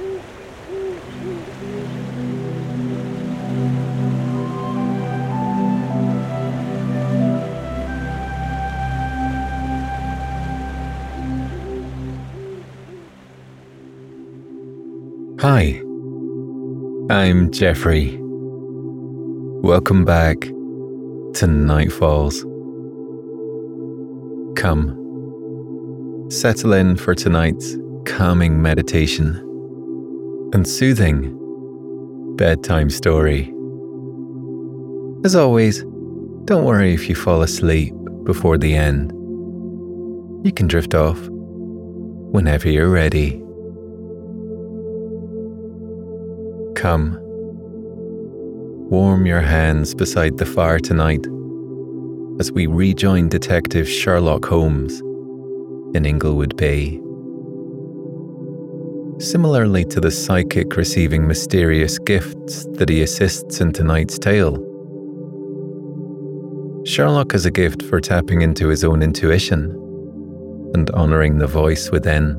Hi, I'm Geoffrey. Welcome back to Nightfalls. Come, settle in for tonight's calming meditation and soothing bedtime story. As always, don't worry if you fall asleep before the end. You can drift off whenever you're ready. Come. Warm your hands beside the fire tonight as we rejoin Detective Sherlock Holmes in Inglewood Bay. Similarly to the psychic receiving mysterious gifts that he assists in tonight's tale, Sherlock has a gift for tapping into his own intuition and honouring the voice within.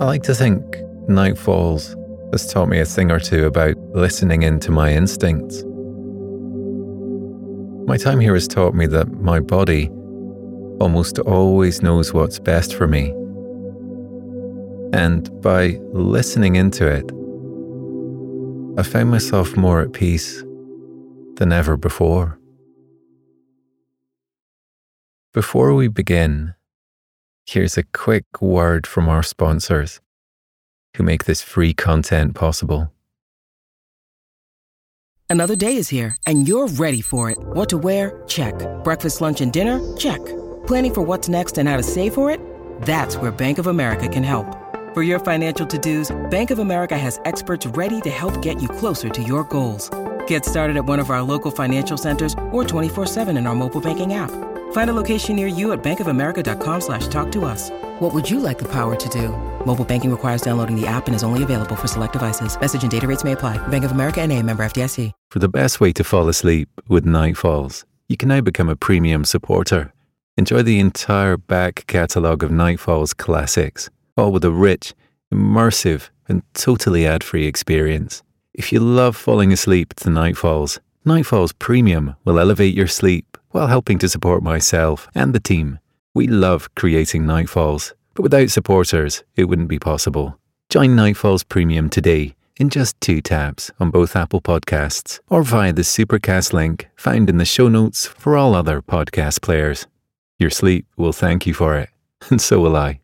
I like to think Night Falls has taught me a thing or two about listening into my instincts. My time here has taught me that my body almost always knows what's best for me. And by listening into it, I found myself more at peace than ever before. Before we begin, here's a quick word from our sponsors who make this free content possible. Another day is here, and you're ready for it. What to wear? Check. Breakfast, lunch, and dinner? Check. Planning for what's next and how to save for it? That's where Bank of America can help. For your financial to dos, Bank of America has experts ready to help get you closer to your goals. Get started at one of our local financial centers or 24 7 in our mobile banking app. Find a location near you at bankofamerica.com slash talk to us. What would you like the power to do? Mobile banking requires downloading the app and is only available for select devices. Message and data rates may apply. Bank of America and a member FDIC. For the best way to fall asleep with Night Falls, you can now become a premium supporter. Enjoy the entire back catalogue of Night Falls classics, all with a rich, immersive, and totally ad-free experience. If you love falling asleep to Nightfalls, Nightfalls Premium will elevate your sleep while helping to support myself and the team. We love creating Nightfalls, but without supporters, it wouldn't be possible. Join Nightfalls Premium today in just two taps on both Apple Podcasts or via the Supercast link found in the show notes for all other podcast players. Your sleep will thank you for it, and so will I.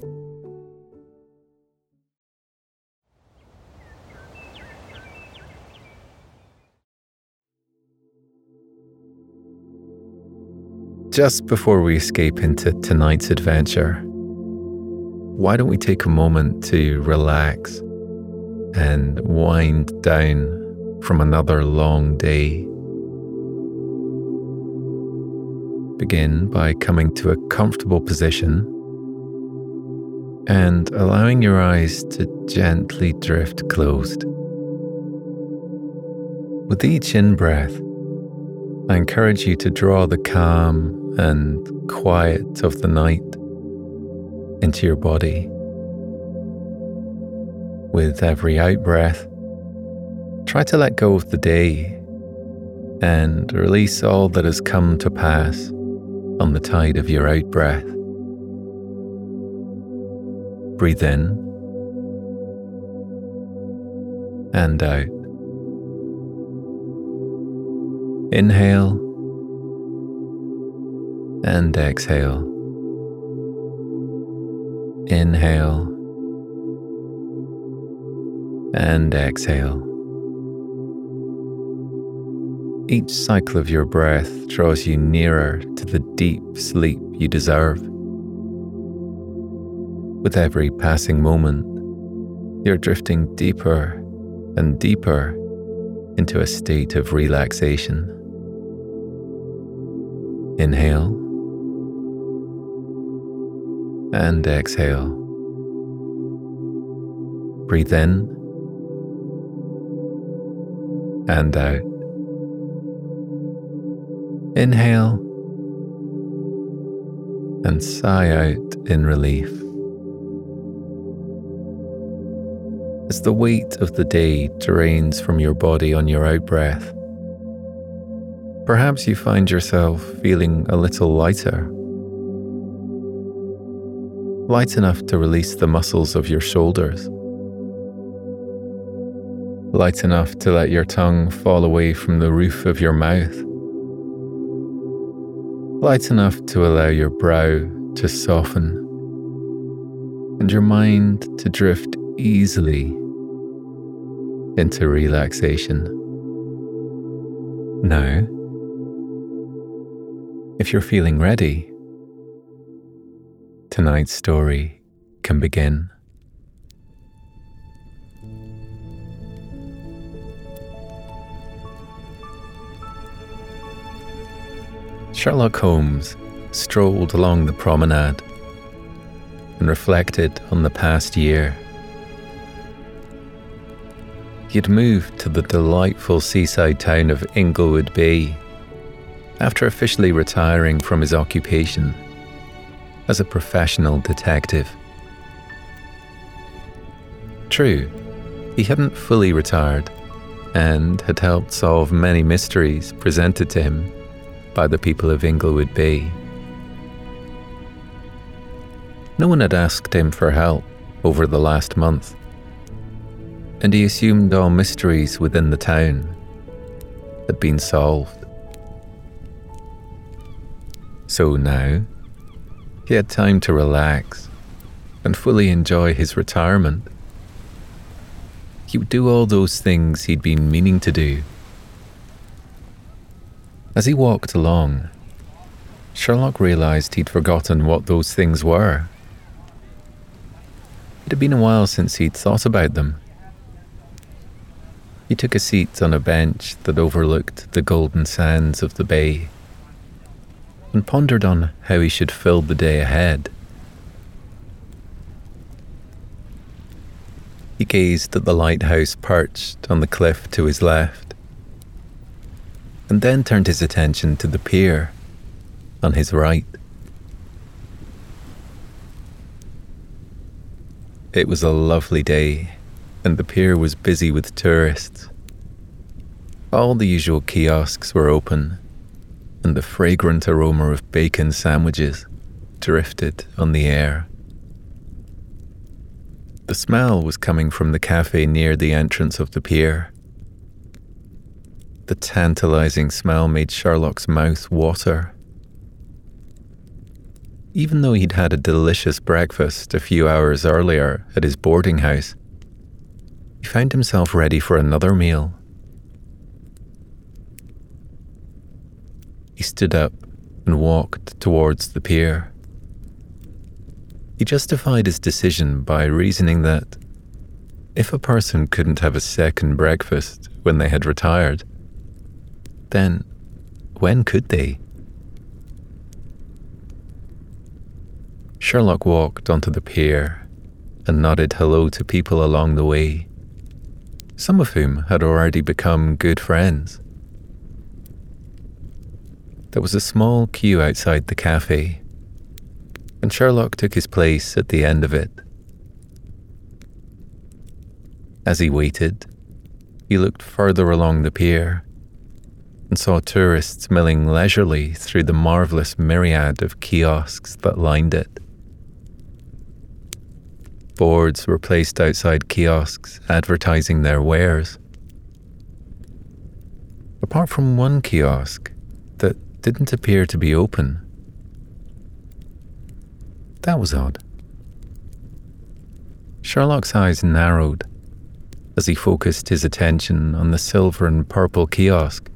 Just before we escape into tonight's adventure, why don't we take a moment to relax and wind down from another long day? Begin by coming to a comfortable position and allowing your eyes to gently drift closed. With each in breath, I encourage you to draw the calm and quiet of the night into your body. With every out breath, try to let go of the day and release all that has come to pass on the tide of your out breath. Breathe in and out. Inhale and exhale. Inhale and exhale. Each cycle of your breath draws you nearer to the deep sleep you deserve. With every passing moment, you're drifting deeper and deeper into a state of relaxation. Inhale and exhale. Breathe in and out. Inhale and sigh out in relief. As the weight of the day drains from your body on your out breath, perhaps you find yourself feeling a little lighter. Light enough to release the muscles of your shoulders. Light enough to let your tongue fall away from the roof of your mouth light enough to allow your brow to soften and your mind to drift easily into relaxation. Now, if you're feeling ready, tonight's story can begin. Sherlock Holmes strolled along the promenade and reflected on the past year. He had moved to the delightful seaside town of Inglewood Bay after officially retiring from his occupation as a professional detective. True, he hadn't fully retired and had helped solve many mysteries presented to him by the people of Inglewood Bay. No one had asked him for help over the last month, and he assumed all mysteries within the town had been solved. So now, he had time to relax and fully enjoy his retirement. He would do all those things he'd been meaning to do as he walked along, Sherlock realized he'd forgotten what those things were. It had been a while since he'd thought about them. He took a seat on a bench that overlooked the golden sands of the bay and pondered on how he should fill the day ahead. He gazed at the lighthouse perched on the cliff to his left and then turned his attention to the pier on his right. It was a lovely day, and the pier was busy with tourists. All the usual kiosks were open, and the fragrant aroma of bacon sandwiches drifted on the air. The smell was coming from the cafe near the entrance of the pier. The tantalizing smell made Sherlock's mouth water. Even though he'd had a delicious breakfast a few hours earlier at his boarding house, he found himself ready for another meal. He stood up and walked towards the pier. He justified his decision by reasoning that if a person couldn't have a second breakfast when they had retired, then when could they? Sherlock walked onto the pier and nodded hello to people along the way, some of whom had already become good friends. There was a small queue outside the cafe, and Sherlock took his place at the end of it. As he waited, he looked further along the pier and saw tourists milling leisurely through the marvellous myriad of kiosks that lined it. Boards were placed outside kiosks advertising their wares. Apart from one kiosk didn't appear to be open. That was odd. Sherlock's eyes narrowed as he focused his attention on the silver and purple kiosk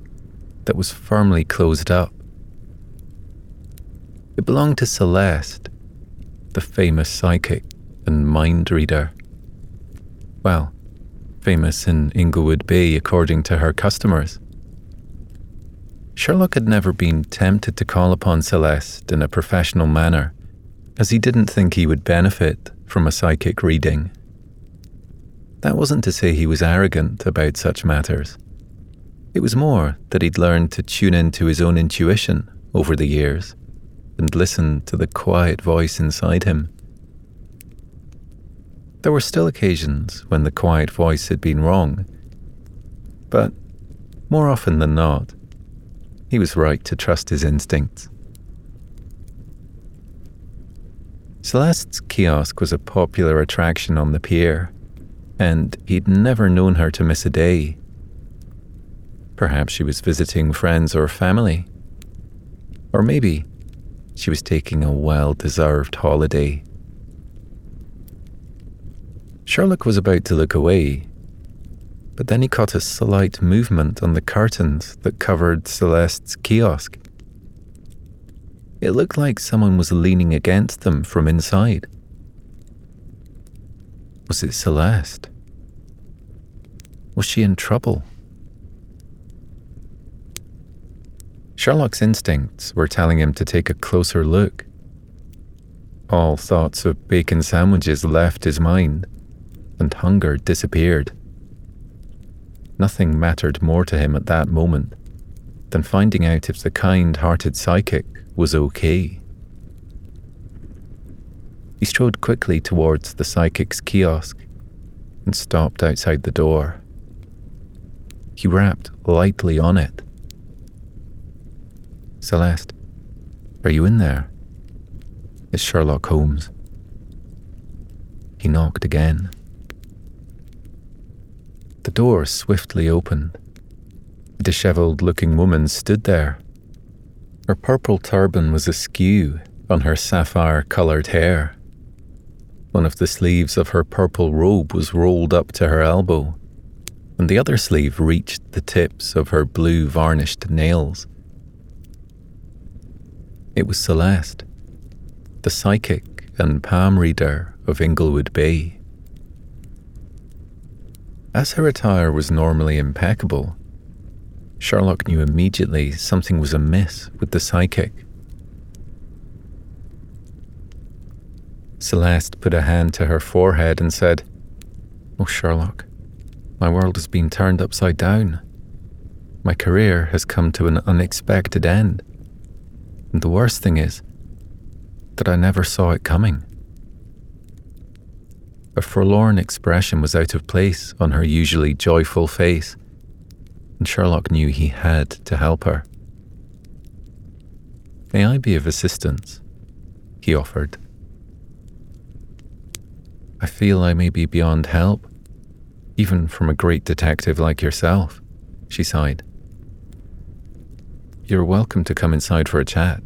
that was firmly closed up. It belonged to Celeste, the famous psychic and mind reader. Well, famous in Inglewood Bay according to her customers. Sherlock had never been tempted to call upon Celeste in a professional manner, as he didn't think he would benefit from a psychic reading. That wasn't to say he was arrogant about such matters. It was more that he'd learned to tune into his own intuition over the years and listen to the quiet voice inside him. There were still occasions when the quiet voice had been wrong, but more often than not, he was right to trust his instincts. Celeste's kiosk was a popular attraction on the pier, and he'd never known her to miss a day. Perhaps she was visiting friends or family. Or maybe she was taking a well deserved holiday. Sherlock was about to look away, but then he caught a slight movement on the curtains that covered Celeste's kiosk. It looked like someone was leaning against them from inside. Was it Celeste? Was she in trouble? Sherlock's instincts were telling him to take a closer look. All thoughts of bacon sandwiches left his mind, and hunger disappeared. Nothing mattered more to him at that moment than finding out if the kind hearted psychic was okay. He strode quickly towards the psychic's kiosk and stopped outside the door. He rapped lightly on it Celeste, are you in there? It's Sherlock Holmes. He knocked again. The door swiftly opened. A dishevelled looking woman stood there. Her purple turban was askew on her sapphire coloured hair. One of the sleeves of her purple robe was rolled up to her elbow, and the other sleeve reached the tips of her blue varnished nails. It was Celeste, the psychic and palm reader of Inglewood Bay. As her attire was normally impeccable, Sherlock knew immediately something was amiss with the psychic. Celeste put a hand to her forehead and said, Oh, Sherlock, my world has been turned upside down. My career has come to an unexpected end. And the worst thing is that I never saw it coming. A forlorn expression was out of place on her usually joyful face, and Sherlock knew he had to help her. May I be of assistance? he offered. I feel I may be beyond help, even from a great detective like yourself, she sighed. You're welcome to come inside for a chat.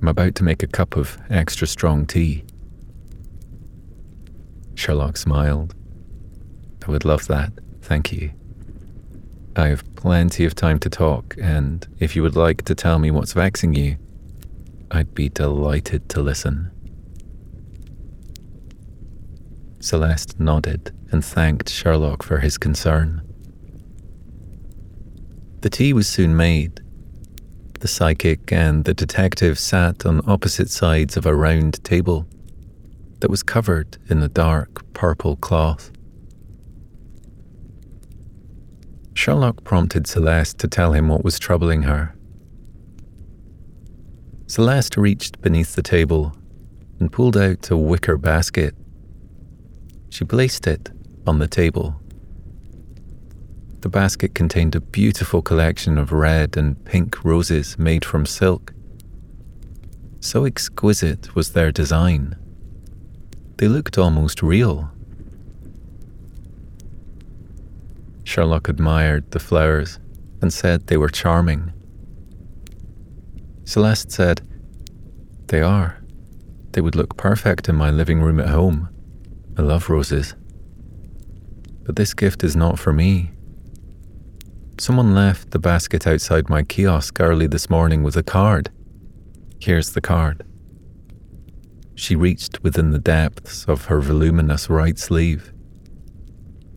I'm about to make a cup of extra strong tea. Sherlock smiled. I would love that, thank you. I have plenty of time to talk, and if you would like to tell me what's vexing you, I'd be delighted to listen. Celeste nodded and thanked Sherlock for his concern. The tea was soon made, the psychic and the detective sat on opposite sides of a round table that was covered in a dark purple cloth. Sherlock prompted Celeste to tell him what was troubling her. Celeste reached beneath the table and pulled out a wicker basket. She placed it on the table. The basket contained a beautiful collection of red and pink roses made from silk. So exquisite was their design. They looked almost real. Sherlock admired the flowers and said they were charming. Celeste said, They are. They would look perfect in my living room at home. I love roses. But this gift is not for me. Someone left the basket outside my kiosk early this morning with a card. Here's the card. She reached within the depths of her voluminous right sleeve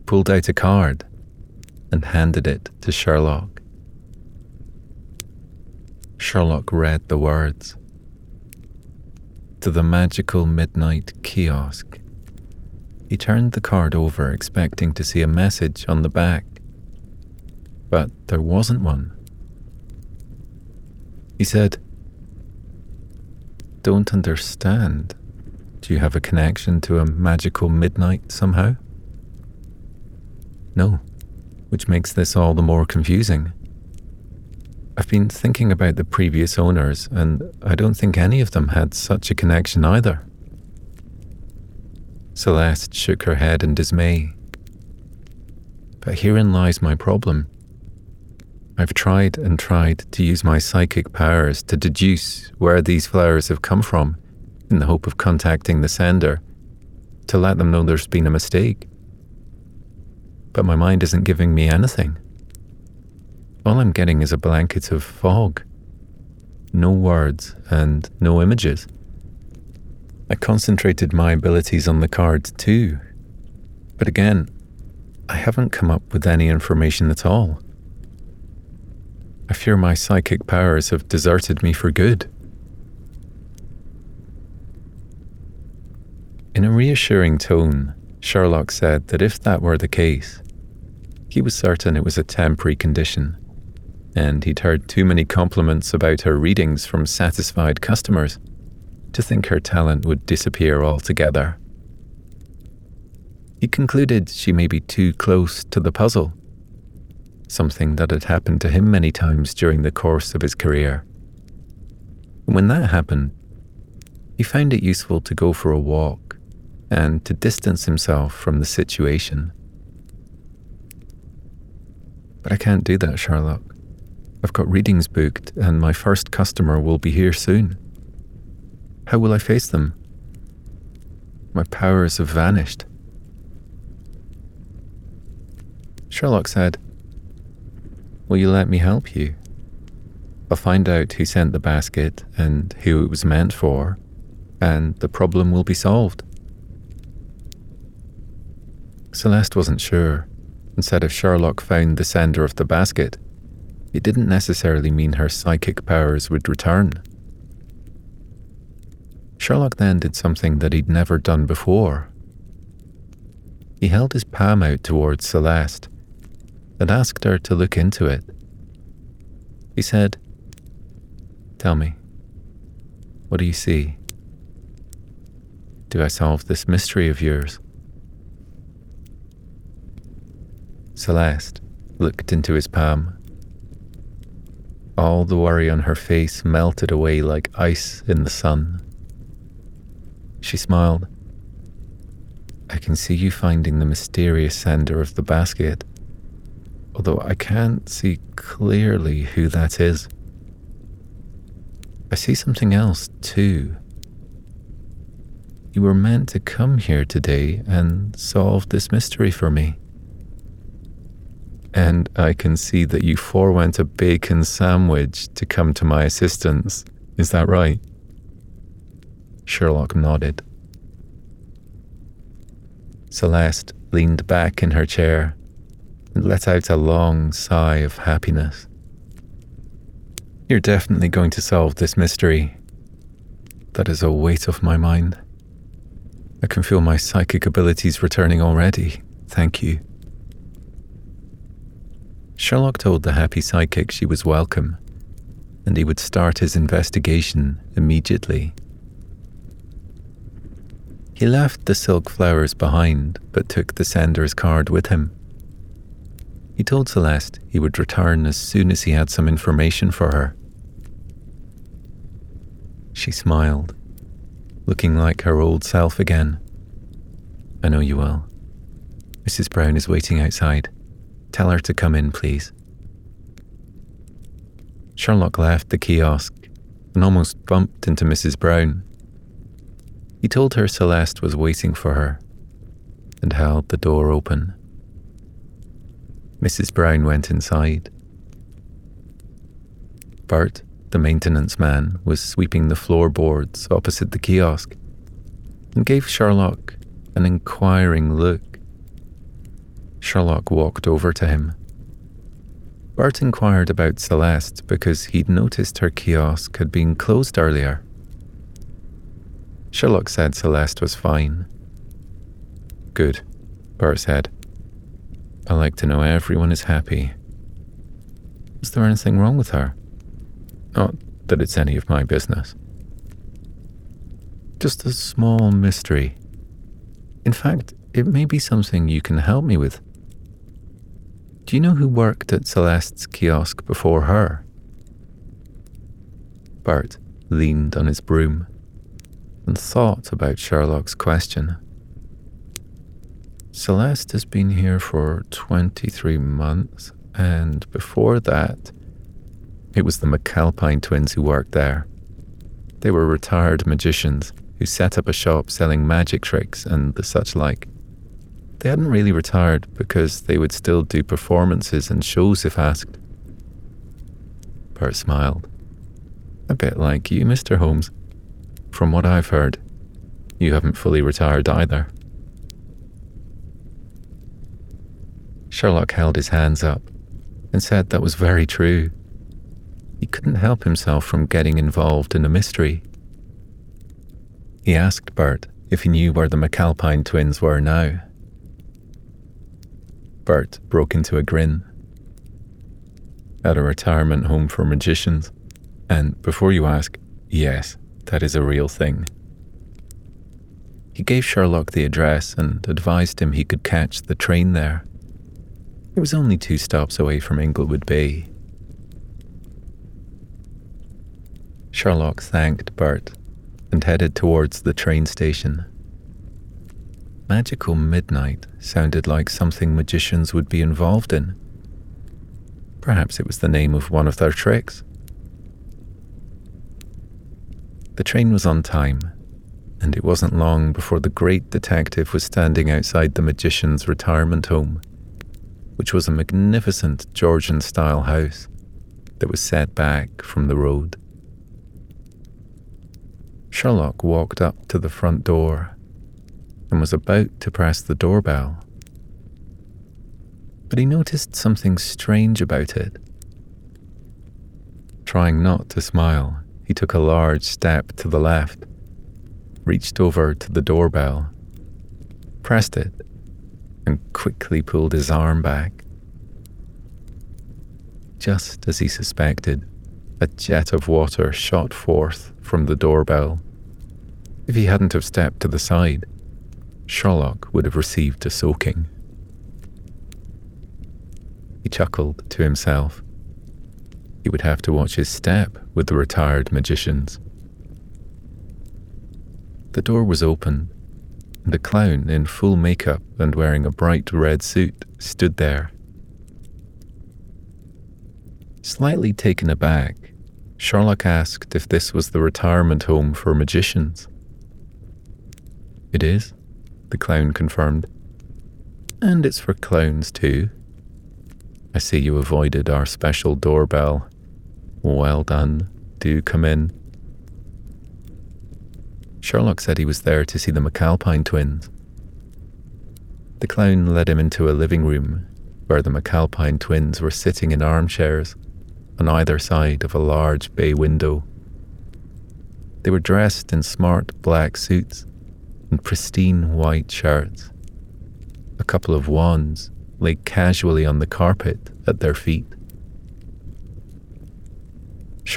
pulled out a card and handed it to Sherlock. Sherlock read the words To the magical midnight kiosk. He turned the card over, expecting to see a message on the back, but there wasn't one. He said, Don't understand. Do you have a connection to a magical midnight somehow? No, which makes this all the more confusing. I've been thinking about the previous owners, and I don't think any of them had such a connection either. Celeste shook her head in dismay. But herein lies my problem. I've tried and tried to use my psychic powers to deduce where these flowers have come from in the hope of contacting the sender to let them know there's been a mistake. But my mind isn't giving me anything. All I'm getting is a blanket of fog. No words and no images. I concentrated my abilities on the card too. But again, I haven't come up with any information at all. I fear my psychic powers have deserted me for good. In a reassuring tone, Sherlock said that if that were the case, he was certain it was a temporary condition, and he'd heard too many compliments about her readings from satisfied customers to think her talent would disappear altogether. He concluded she may be too close to the puzzle, something that had happened to him many times during the course of his career. When that happened, he found it useful to go for a walk and to distance himself from the situation. But I can't do that, Sherlock. I've got readings booked, and my first customer will be here soon. How will I face them? My powers have vanished. Sherlock said, Will you let me help you? I'll find out who sent the basket and who it was meant for, and the problem will be solved. Celeste wasn't sure, and said if Sherlock found the sender of the basket, it didn't necessarily mean her psychic powers would return. Sherlock then did something that he'd never done before. He held his palm out towards Celeste and asked her to look into it. He said, Tell me, what do you see? Do I solve this mystery of yours? Celeste looked into his palm. All the worry on her face melted away like ice in the sun. She smiled. I can see you finding the mysterious sender of the basket, although I can't see clearly who that is. I see something else too. You were meant to come here today and solve this mystery for me. And I can see that you forewent a bacon sandwich to come to my assistance. Is that right? Sherlock nodded. Celeste leaned back in her chair and let out a long sigh of happiness. You're definitely going to solve this mystery. That is a weight off my mind. I can feel my psychic abilities returning already. Thank you. Sherlock told the happy psychic she was welcome, and he would start his investigation immediately. He left the silk flowers behind, but took the sender's card with him. He told Celeste he would return as soon as he had some information for her. She smiled, looking like her old self again. I know you will. Mrs. Brown is waiting outside. Tell her to come in, please. Sherlock left the kiosk and almost bumped into Mrs. Brown, he told her Celeste was waiting for her and held the door open. Mrs. Brown went inside. Bert, the maintenance man, was sweeping the floorboards opposite the kiosk and gave Sherlock an inquiring look. Sherlock walked over to him. Bart inquired about Celeste because he'd noticed her kiosk had been closed earlier. Sherlock said Celeste was fine. Good, Bart said. I like to know everyone is happy. Is there anything wrong with her? Not that it's any of my business. Just a small mystery. In fact, it may be something you can help me with. Do you know who worked at Celeste's kiosk before her? Bart leaned on his broom and thought about Sherlock's question. Celeste has been here for 23 months, and before that, it was the McAlpine twins who worked there. They were retired magicians who set up a shop selling magic tricks and the such like. They hadn't really retired because they would still do performances and shows if asked. Bert smiled. A bit like you, Mr. Holmes. From what I've heard, you haven't fully retired either. Sherlock held his hands up and said that was very true. He couldn't help himself from getting involved in a mystery. He asked Bert if he knew where the McAlpine twins were now. Bert broke into a grin. At a retirement home for magicians. And before you ask, yes, that is a real thing. He gave Sherlock the address and advised him he could catch the train there. It was only two stops away from Inglewood Bay. Sherlock thanked Bart and headed towards the train station. Magical Midnight sounded like something magicians would be involved in. Perhaps it was the name of one of their tricks. The train was on time, and it wasn't long before the great detective was standing outside the magician's retirement home which was a magnificent Georgian style house that was set back from the road. Sherlock walked up to the front door and was about to press the doorbell. But he noticed something strange about it. Trying not to smile, he took a large step to the left, reached over to the doorbell, pressed it, and quickly pulled his arm back. Just as he suspected, a jet of water shot forth from the doorbell. If he hadn't have stepped to the side, Sherlock would have received a soaking. He chuckled to himself. He would have to watch his step with the retired magicians. The door was open a clown in full makeup and wearing a bright red suit stood there. Slightly taken aback, Sherlock asked if this was the retirement home for magicians. It is, the clown confirmed. And it's for clowns too. I see you avoided our special doorbell. Well done. Do come in. Sherlock said he was there to see the McAlpine twins. The clown led him into a living room where the McAlpine twins were sitting in armchairs on either side of a large bay window. They were dressed in smart black suits and pristine white shirts. A couple of wands lay casually on the carpet at their feet.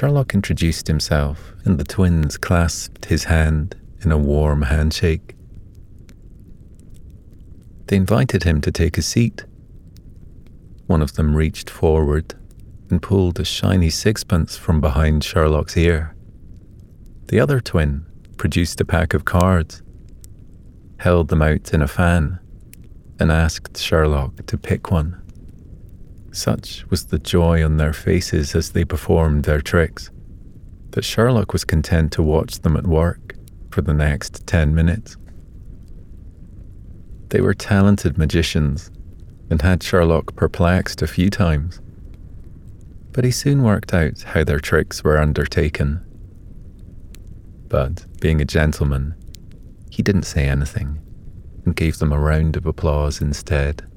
Sherlock introduced himself, and the twins clasped his hand in a warm handshake. They invited him to take a seat. One of them reached forward and pulled a shiny sixpence from behind Sherlock's ear. The other twin produced a pack of cards, held them out in a fan, and asked Sherlock to pick one. Such was the joy on their faces as they performed their tricks that Sherlock was content to watch them at work for the next 10 minutes. They were talented magicians and had Sherlock perplexed a few times. But he soon worked out how their tricks were undertaken. But, being a gentleman, he didn't say anything and gave them a round of applause instead.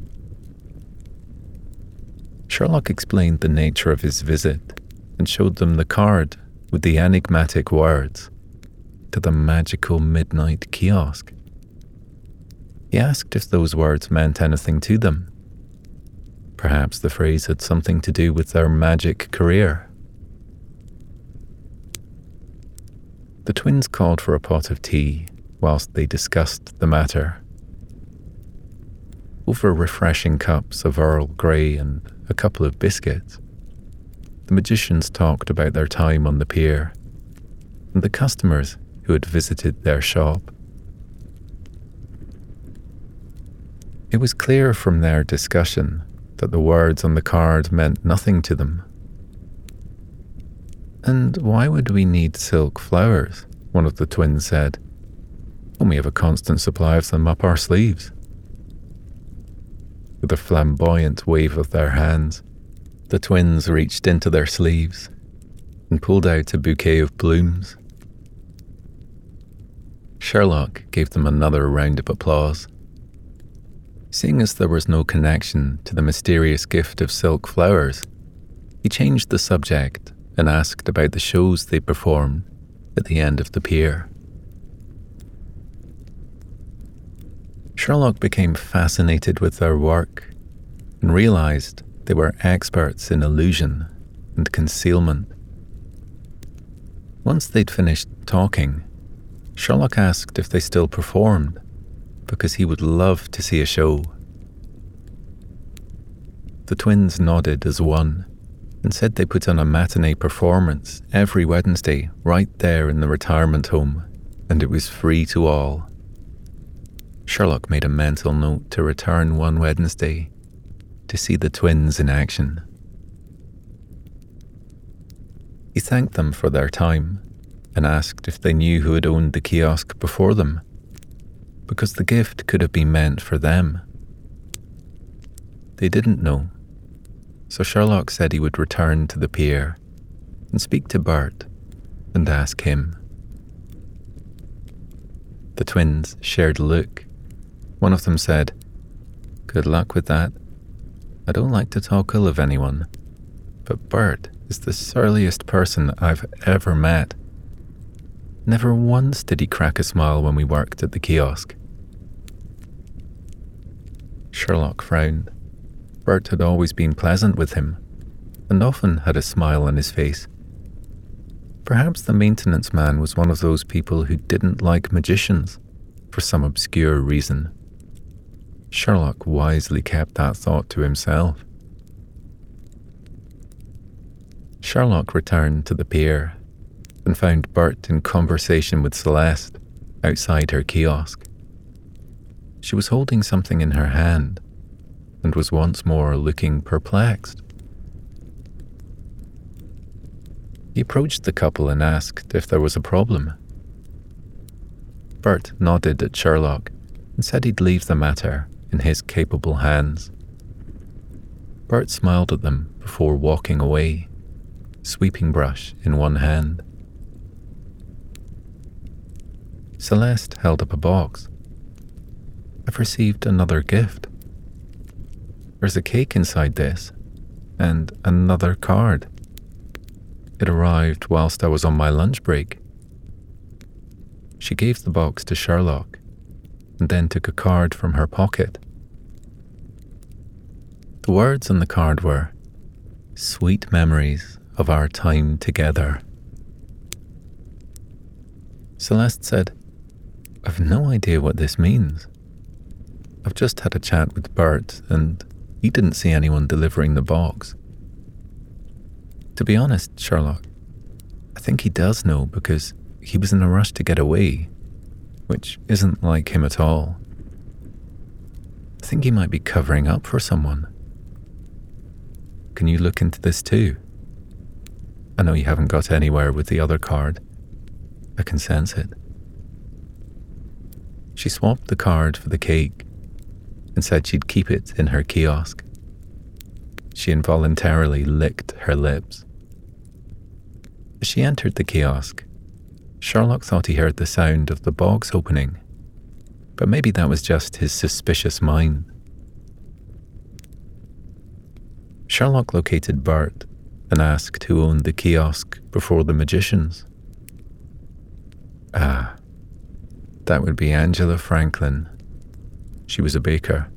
Sherlock explained the nature of his visit and showed them the card with the enigmatic words to the magical midnight kiosk. He asked if those words meant anything to them. Perhaps the phrase had something to do with their magic career. The twins called for a pot of tea whilst they discussed the matter. Over refreshing cups of Earl Grey and a couple of biscuits, the magicians talked about their time on the pier and the customers who had visited their shop. It was clear from their discussion that the words on the card meant nothing to them. And why would we need silk flowers? One of the twins said. When we have a constant supply of them up our sleeves. With a flamboyant wave of their hands, the twins reached into their sleeves and pulled out a bouquet of blooms. Sherlock gave them another round of applause. Seeing as there was no connection to the mysterious gift of silk flowers, he changed the subject and asked about the shows they performed at the end of the pier. Sherlock became fascinated with their work and realized they were experts in illusion and concealment. Once they'd finished talking, Sherlock asked if they still performed because he would love to see a show. The twins nodded as one and said they put on a matinee performance every Wednesday right there in the retirement home, and it was free to all. Sherlock made a mental note to return one Wednesday to see the twins in action. He thanked them for their time and asked if they knew who had owned the kiosk before them, because the gift could have been meant for them. They didn't know so Sherlock said he would return to the pier and speak to Bert and ask him. The twins shared a look. One of them said, Good luck with that. I don't like to talk ill of anyone, but Bert is the surliest person I've ever met. Never once did he crack a smile when we worked at the kiosk. Sherlock frowned. Bert had always been pleasant with him, and often had a smile on his face. Perhaps the maintenance man was one of those people who didn't like magicians for some obscure reason. Sherlock wisely kept that thought to himself. Sherlock returned to the pier and found Bert in conversation with Celeste outside her kiosk. She was holding something in her hand and was once more looking perplexed. He approached the couple and asked if there was a problem. Bert nodded at Sherlock and said he'd leave the matter in his capable hands. Bert smiled at them before walking away, sweeping brush in one hand. Celeste held up a box. I've received another gift. There's a cake inside this, and another card. It arrived whilst I was on my lunch break. She gave the box to Sherlock and then took a card from her pocket. The words on the card were Sweet memories of our time together. Celeste said, I've no idea what this means. I've just had a chat with Bert and he didn't see anyone delivering the box. To be honest, Sherlock, I think he does know because he was in a rush to get away, which isn't like him at all. I think he might be covering up for someone. Can you look into this too? I know you haven't got anywhere with the other card. I can sense it. She swapped the card for the cake and said she'd keep it in her kiosk. She involuntarily licked her lips. As she entered the kiosk, Sherlock thought he heard the sound of the box opening, but maybe that was just his suspicious mind. Sherlock located Bart and asked who owned the kiosk before the magicians. Ah, that would be Angela Franklin. She was a baker.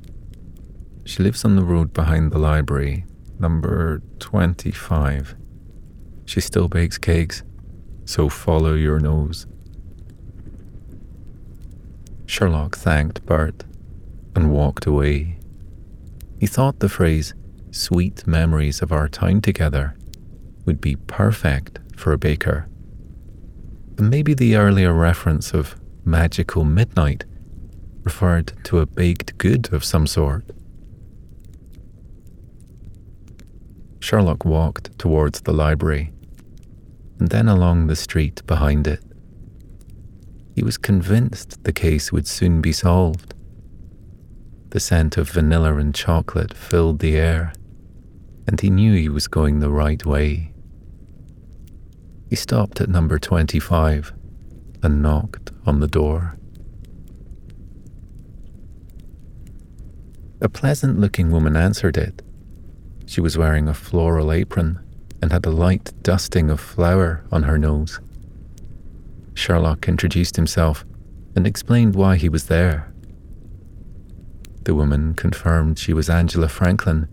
She lives on the road behind the library, number 25. She still bakes cakes, so follow your nose. Sherlock thanked Bart and walked away. He thought the phrase, sweet memories of our time together, would be perfect for a baker. Maybe the earlier reference of magical midnight referred to a baked good of some sort. Sherlock walked towards the library and then along the street behind it. He was convinced the case would soon be solved. The scent of vanilla and chocolate filled the air, and he knew he was going the right way. He stopped at number 25 and knocked on the door. A pleasant looking woman answered it. She was wearing a floral apron and had a light dusting of flour on her nose. Sherlock introduced himself and explained why he was there. The woman confirmed she was Angela Franklin,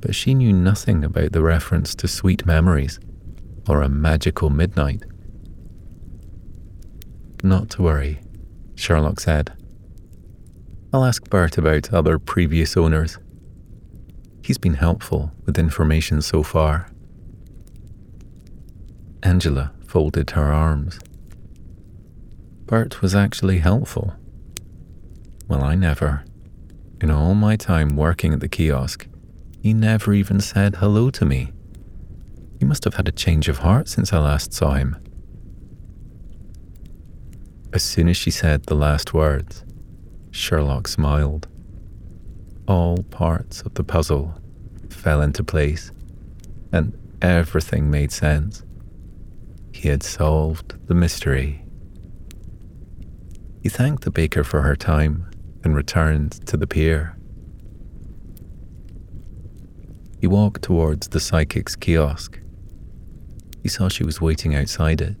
but she knew nothing about the reference to sweet memories or a magical midnight. Not to worry, Sherlock said. I'll ask Bert about other previous owners. He's been helpful with information so far. Angela folded her arms. Bert was actually helpful. Well, I never. In all my time working at the kiosk, he never even said hello to me. He must have had a change of heart since I last saw him. As soon as she said the last words, Sherlock smiled. All parts of the puzzle fell into place, and everything made sense. He had solved the mystery. He thanked the baker for her time and returned to the pier. He walked towards the psychic's kiosk. He saw she was waiting outside it.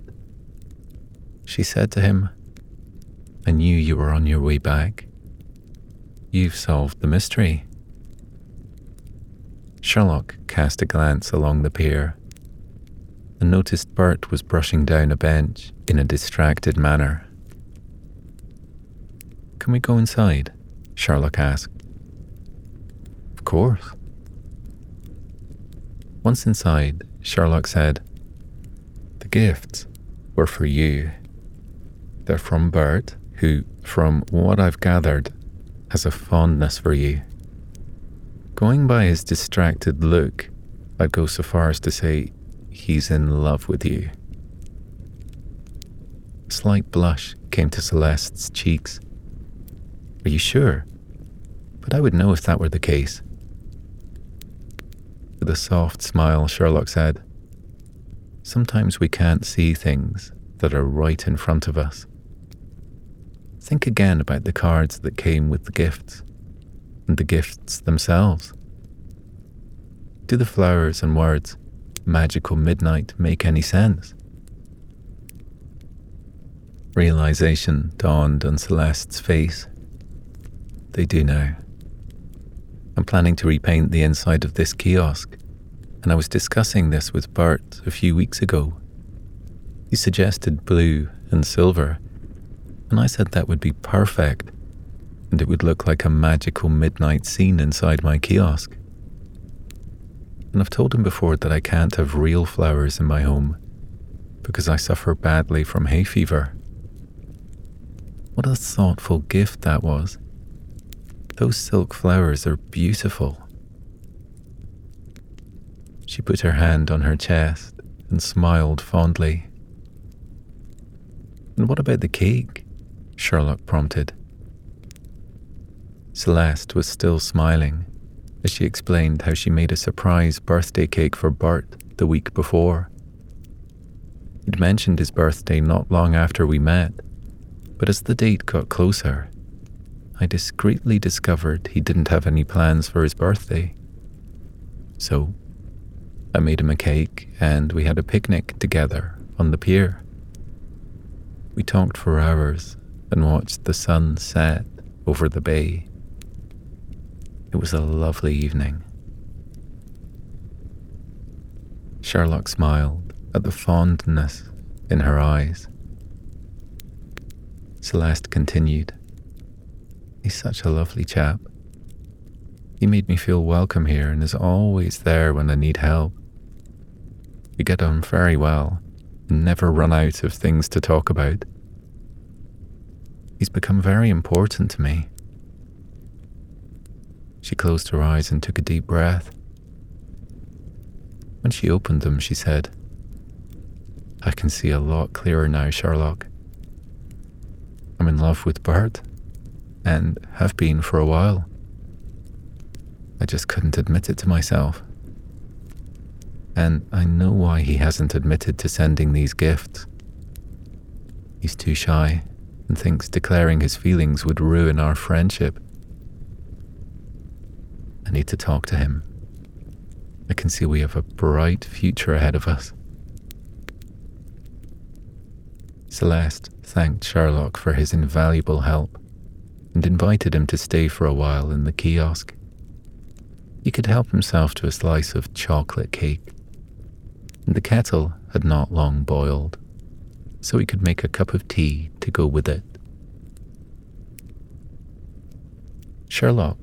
She said to him, I knew you were on your way back. You've solved the mystery. Sherlock cast a glance along the pier and noticed Bert was brushing down a bench in a distracted manner. Can we go inside? Sherlock asked. Of course. Once inside, Sherlock said, The gifts were for you. They're from Bert, who, from what I've gathered, has a fondness for you. Going by his distracted look, I'd go so far as to say he's in love with you. A slight blush came to Celeste's cheeks. Are you sure? But I would know if that were the case. With a soft smile, Sherlock said, Sometimes we can't see things that are right in front of us. Think again about the cards that came with the gifts, and the gifts themselves. Do the flowers and words magical midnight make any sense? Realization dawned on Celeste's face. They do now. I'm planning to repaint the inside of this kiosk, and I was discussing this with Bert a few weeks ago. He suggested blue and silver, and I said that would be perfect, and it would look like a magical midnight scene inside my kiosk and I've told him before that I can't have real flowers in my home because I suffer badly from hay fever. What a thoughtful gift that was. Those silk flowers are beautiful. She put her hand on her chest and smiled fondly. And what about the cake? Sherlock prompted. Celeste was still smiling as she explained how she made a surprise birthday cake for Bert the week before. He'd mentioned his birthday not long after we met, but as the date got closer, I discreetly discovered he didn't have any plans for his birthday. So I made him a cake and we had a picnic together on the pier. We talked for hours and watched the sun set over the bay. It was a lovely evening. Sherlock smiled at the fondness in her eyes. Celeste continued, He's such a lovely chap. He made me feel welcome here and is always there when I need help. We get on very well and never run out of things to talk about. He's become very important to me. She closed her eyes and took a deep breath. When she opened them, she said, I can see a lot clearer now, Sherlock. I'm in love with Bert, and have been for a while. I just couldn't admit it to myself. And I know why he hasn't admitted to sending these gifts. He's too shy and thinks declaring his feelings would ruin our friendship. I need to talk to him. I can see we have a bright future ahead of us. Celeste thanked Sherlock for his invaluable help and invited him to stay for a while in the kiosk. He could help himself to a slice of chocolate cake, and the kettle had not long boiled so he could make a cup of tea to go with it. Sherlock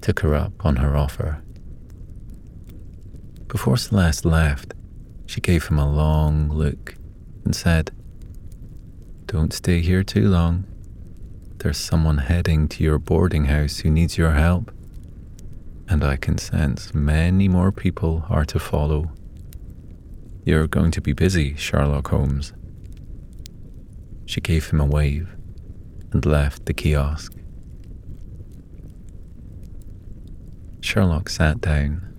took her up on her offer. Before Celeste left, she gave him a long look and said, Don't stay here too long. There's someone heading to your boarding house who needs your help, and I can sense many more people are to follow. You're going to be busy, Sherlock Holmes. She gave him a wave and left the kiosk. Sherlock sat down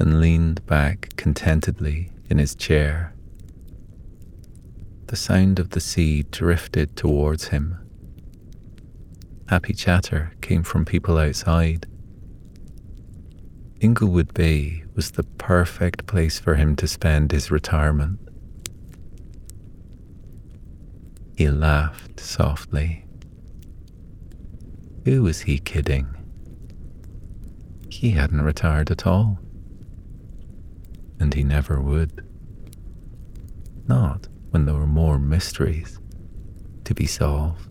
and leaned back contentedly in his chair. The sound of the sea drifted towards him. Happy chatter came from people outside. Inglewood Bay was the perfect place for him to spend his retirement. He laughed softly. Who was he kidding? He hadn't retired at all. And he never would. Not when there were more mysteries to be solved.